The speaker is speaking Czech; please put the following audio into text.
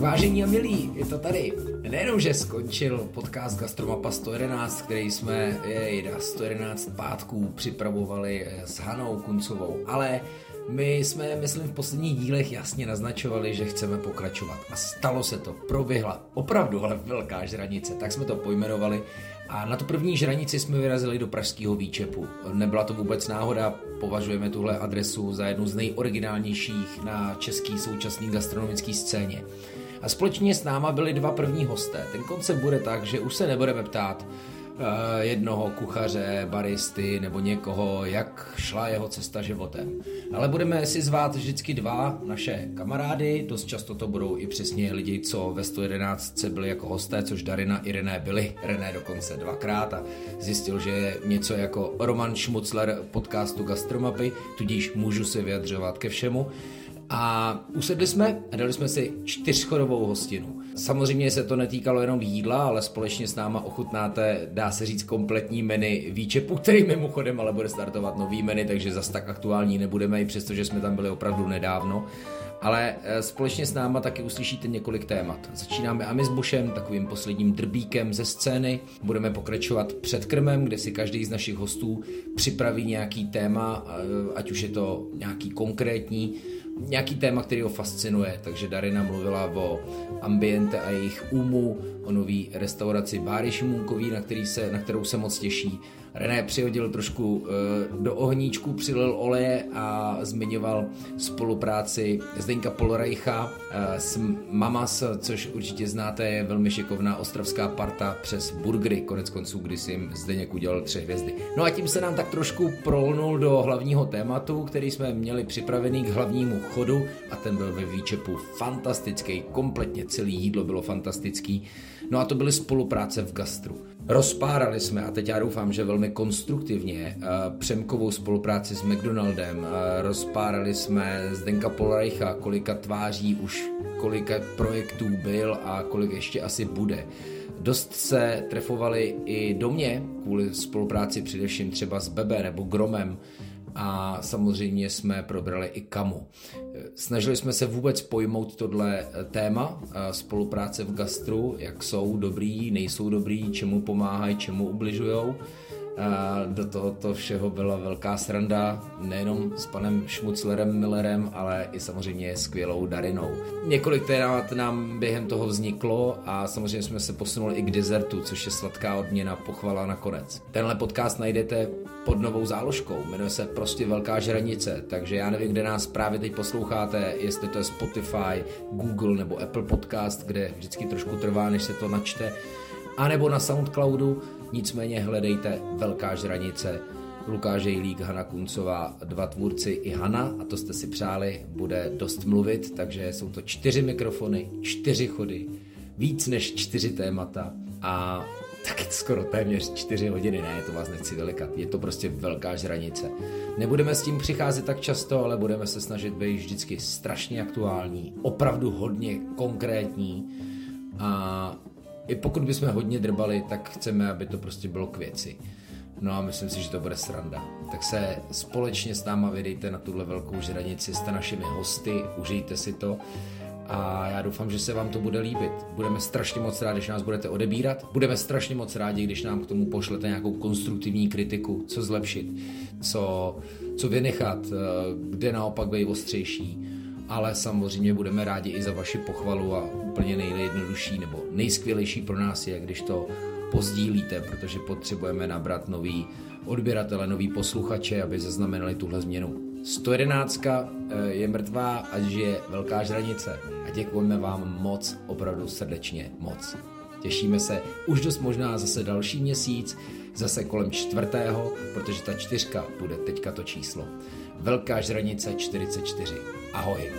Vážení a milí, je to tady. Nejenom, že skončil podcast Gastromapa 111, který jsme je, 111 pátků připravovali s Hanou Kuncovou, ale my jsme, myslím, v posledních dílech jasně naznačovali, že chceme pokračovat. A stalo se to, proběhla opravdu ale velká žranice, tak jsme to pojmenovali. A na tu první žranici jsme vyrazili do pražského výčepu. Nebyla to vůbec náhoda, považujeme tuhle adresu za jednu z nejoriginálnějších na český současný gastronomický scéně. A společně s náma byli dva první hosté. Ten koncept bude tak, že už se nebudeme ptát, Eh, jednoho kuchaře, baristy nebo někoho, jak šla jeho cesta životem. Ale budeme si zvát vždycky dva naše kamarády, dost často to budou i přesně lidi, co ve 111 byli jako hosté, což Darina i René byli, René dokonce dvakrát a zjistil, že je něco jako Roman Schmutzler podcastu Gastromapy, tudíž můžu se vyjadřovat ke všemu. A usedli jsme a dali jsme si čtyřchodovou hostinu. Samozřejmě se to netýkalo jenom jídla, ale společně s náma ochutnáte, dá se říct, kompletní menu výčepu, který mimochodem ale bude startovat nový menu, takže zas tak aktuální nebudeme, i přestože jsme tam byli opravdu nedávno. Ale eh, společně s náma taky uslyšíte několik témat. Začínáme Ami s Bušem, takovým posledním drbíkem ze scény. Budeme pokračovat před krmem, kde si každý z našich hostů připraví nějaký téma, eh, ať už je to nějaký konkrétní, nějaký téma, který ho fascinuje, takže Darina mluvila o ambiente a jejich úmu, o nový restauraci Báry Šimunkový, na, který se, na kterou se moc těší. René přihodil trošku e, do ohníčku, přilil oleje a zmiňoval spolupráci Zdeňka Polorejcha e, s Mamas, což určitě znáte, je velmi šikovná ostravská parta přes burgery, konec konců, kdy si jim Zdeněk udělal tři hvězdy. No a tím se nám tak trošku prolnul do hlavního tématu, který jsme měli připravený k hlavnímu chodu a ten byl ve výčepu fantastický, kompletně celý jídlo bylo fantastický. No a to byly spolupráce v gastru. Rozpárali jsme, a teď já doufám, že velmi konstruktivně, eh, přemkovou spolupráci s McDonaldem, eh, rozpárali jsme Zdenka Polreicha, kolika tváří už, kolika projektů byl a kolik ještě asi bude. Dost se trefovali i do mě kvůli spolupráci především třeba s Bebe nebo Gromem, a samozřejmě jsme probrali i kamu. Snažili jsme se vůbec pojmout tohle téma spolupráce v gastru, jak jsou dobrý, nejsou dobrý, čemu pomáhají, čemu ubližují a do tohoto všeho byla velká sranda, nejenom s panem Šmuclerem Millerem, ale i samozřejmě skvělou Darinou. Několik témat nám během toho vzniklo a samozřejmě jsme se posunuli i k dezertu, což je sladká odměna pochvala nakonec. Tenhle podcast najdete pod novou záložkou, jmenuje se prostě Velká žranice, takže já nevím, kde nás právě teď posloucháte, jestli to je Spotify, Google nebo Apple Podcast, kde vždycky trošku trvá, než se to načte, anebo na Soundcloudu, Nicméně hledejte Velká žranice, Lukáš Jejlík, Hana Kuncová, dva tvůrci i Hana, a to jste si přáli, bude dost mluvit, takže jsou to čtyři mikrofony, čtyři chody, víc než čtyři témata a taky skoro téměř čtyři hodiny, ne, to vás nechci velikat, je to prostě velká žranice. Nebudeme s tím přicházet tak často, ale budeme se snažit být vždycky strašně aktuální, opravdu hodně konkrétní. A i pokud bychom hodně drbali, tak chceme, aby to prostě bylo k věci. No a myslím si, že to bude sranda. Tak se společně s náma vydejte na tuhle velkou žranici, jste našimi hosty, užijte si to a já doufám, že se vám to bude líbit. Budeme strašně moc rádi, když nás budete odebírat. Budeme strašně moc rádi, když nám k tomu pošlete nějakou konstruktivní kritiku, co zlepšit, co, co vynechat, eh, kde naopak být ostřejší ale samozřejmě budeme rádi i za vaši pochvalu a úplně nejjednodušší nebo nejskvělejší pro nás je, když to pozdílíte, protože potřebujeme nabrat nový odběratele, nový posluchače, aby zaznamenali tuhle změnu. 111 eh, je mrtvá a žije velká žranice a děkujeme vám moc, opravdu srdečně moc. Těšíme se už dost možná zase další měsíc, zase kolem čtvrtého, protože ta čtyřka bude teďka to číslo. Velká žranice 44. Ahoj.